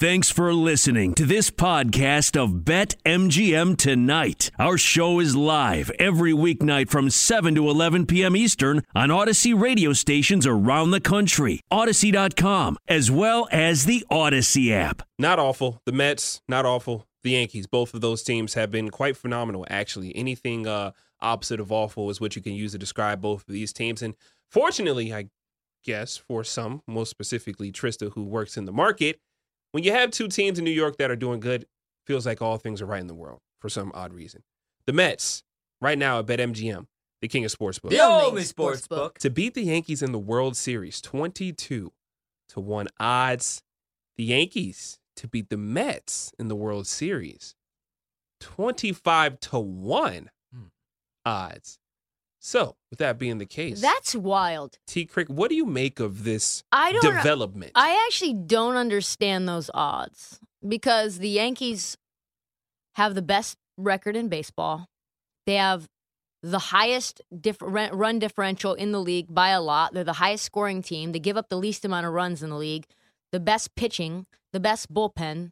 Thanks for listening to this podcast of Bet MGM Tonight. Our show is live every weeknight from 7 to 11 p.m. Eastern on Audacy radio stations around the country, Audacy.com, as well as the Audacy app. Not awful. The Mets, not awful. The Yankees, both of those teams have been quite phenomenal, actually. Anything uh, opposite of awful is what you can use to describe both of these teams. And fortunately, I guess for some, most specifically Trista, who works in the market, when you have two teams in New York that are doing good, feels like all things are right in the world for some odd reason. The Mets, right now at BetMGM, the king of sportsbooks. The only sports book. To beat the Yankees in the World Series, 22 to 1 odds. The Yankees to beat the Mets in the World Series, 25 to 1 Hmm. odds. So, with that being the case, That's wild. T Crick, what do you make of this I don't. development? I actually don't understand those odds because the Yankees have the best record in baseball. They have the highest run differential in the league by a lot. They're the highest scoring team. They give up the least amount of runs in the league. The best pitching, the best bullpen.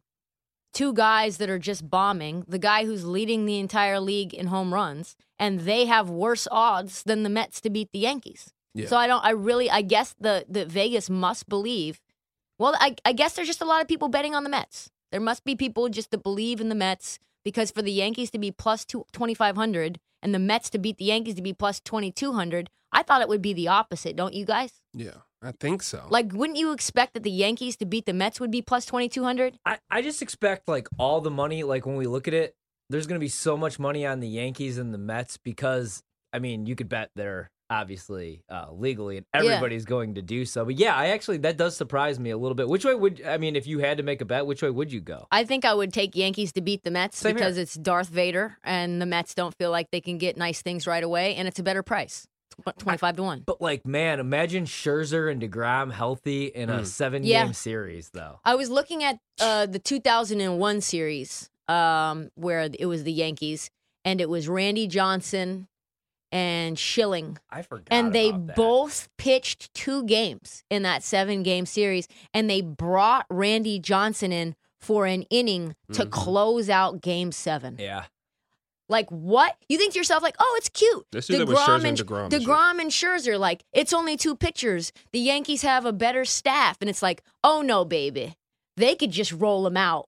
Two guys that are just bombing. The guy who's leading the entire league in home runs, and they have worse odds than the Mets to beat the Yankees. Yeah. So I don't. I really. I guess the the Vegas must believe. Well, I, I guess there's just a lot of people betting on the Mets. There must be people just that believe in the Mets because for the Yankees to be plus two, 2,500 and the Mets to beat the Yankees to be plus 2,200, I thought it would be the opposite, don't you guys? yeah, I think so. Like, wouldn't you expect that the Yankees to beat the Mets would be plus 2,200? I, I just expect like all the money, like when we look at it, there's gonna be so much money on the Yankees and the Mets because I mean you could bet they're obviously uh, legally and Yeah. everybody's going to do so. But yeah, I actually that does surprise me a little bit. Which way would I mean if you had to make a bet, which way would you go? I think I would take Yankees to beat the Mets Same here. because it's Darth Vader and the Mets don't feel like they can get nice things right away and it's a better price. Tw- 25 to 1. But like, man, imagine Scherzer and Degrom healthy in a Mm. seven Yeah. game series, though. I was looking at uh, the 2001 series um, where it was the Yankees, and it was Randy Johnson and Schilling. I forgot. And they about that. both pitched two games in that seven game series, and they brought Randy Johnson in for an inning to Mhm. close out game seven. Yeah. Like, what? You think to yourself, like, oh, it's cute. Let's do that with Scherzer and and DeGrom. DeGrom and Scherzer, like, it's only two pitchers. The Yankees have a better staff. And it's like, oh, no, baby. They could just roll them out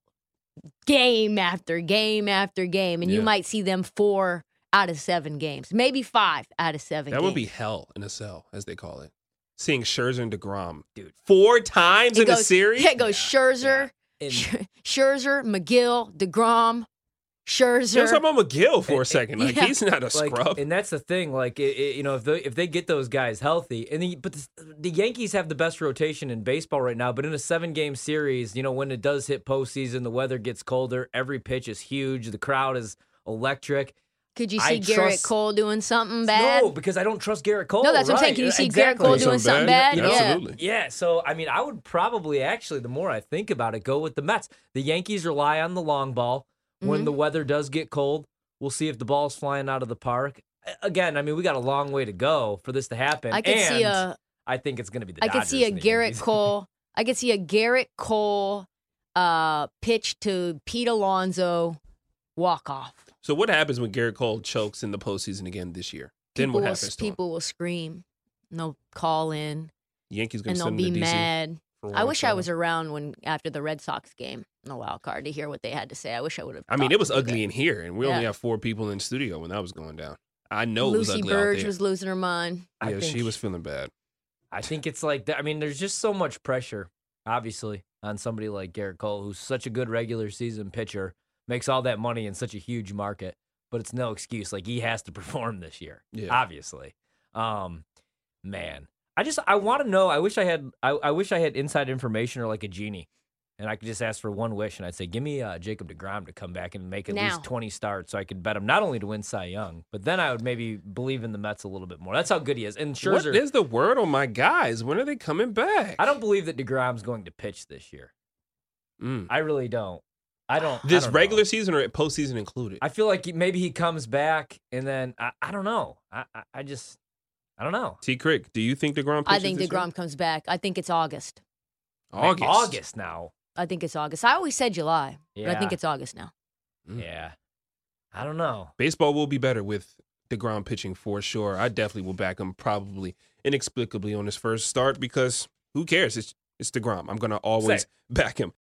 game after game after game. And you might see them four out of seven games, maybe five out of seven that would be hell in a cell, as they call it. Seeing Scherzer and DeGrom, Dude. four times It in a series? Yeah, it goes Scherzer, And- Sch- Scherzer, Megill, DeGrom, You know, Scherzer. talking about Megill for a second. Like yeah. he's not a like, scrub. and that's the thing. Like, it, it- you know, if they if they get those guys healthy, and the, but the, the Yankees have the best rotation in baseball right now. But in a seven game series, you know, when it does hit postseason, the weather gets colder. Every pitch is huge. The crowd is electric. Could you I see Gerrit trust- Cole doing something bad? No, because I don't trust Gerrit Cole. No, that's what I'm saying. right, Can you see exactly. Gerrit Cole doing something bad? You know, Yeah. Absolutely. Yeah, so I mean, I would probably actually, the more I think about it, go with the Mets. The Yankees rely on the long ball. When Mhm. the weather does get cold, we'll see if the ball's flying out of the park. Again, I mean, we got a long way to go for this to happen. I could and see a I think it's going to be the I could see a Dodgers Gerrit Yankees. Cole. I could see a Gerrit Cole uh, pitch to Pete Alonso walk off. So what happens when Gerrit Cole chokes in the postseason again this year? Then People what will, happens to him? people will scream. And they'll call in Yankees gonna and they'll be mad. For I wish I was around when after the Red Sox game in the wild card to hear what they had to say. I wish I would have. I mean, it was to them. ugly in here, and we only Yeah. have four people in the studio when that was going down. I know it was Lucy ugly out Burge there. was losing her mind. I yeah, she was feeling bad. I think it's like that. I mean, there's just so much pressure, obviously, on somebody like Gerrit Cole, who's such a good regular season pitcher, makes all that money in such a huge market, but it's no excuse. Like he has to perform this year, Yeah. obviously. Um, man, I just I want to know. I wish I had. I, I wish I had inside information or like a genie, and I could just ask for one wish, and I'd say, give me uh, Jacob Degrom to come back and make at Now. least 20 starts, so I could bet him not only to win Cy Young, but then I would maybe believe in the Mets a little bit more. That's how good he is. And What Scherzer, is the word on my guys? When are they coming back? I don't believe that DeGrom's going to pitch this year. Mm. I really don't. I don't. I This don't know. regular season or postseason included? I feel like he- maybe he comes back and then I, I don't know. I, I I just I don't know. T. Crick, do you think Degrom? I pitches think this year? Comes back. I think it's August. August. August now. I think it's August. I always said July, but I think it's August now. Mm. Yeah. I don't know. Baseball will be better with Degrom pitching for sure. I definitely will back him, probably inexplicably on his first start because who cares? It's it's Degrom. I'm gonna always Same. back him.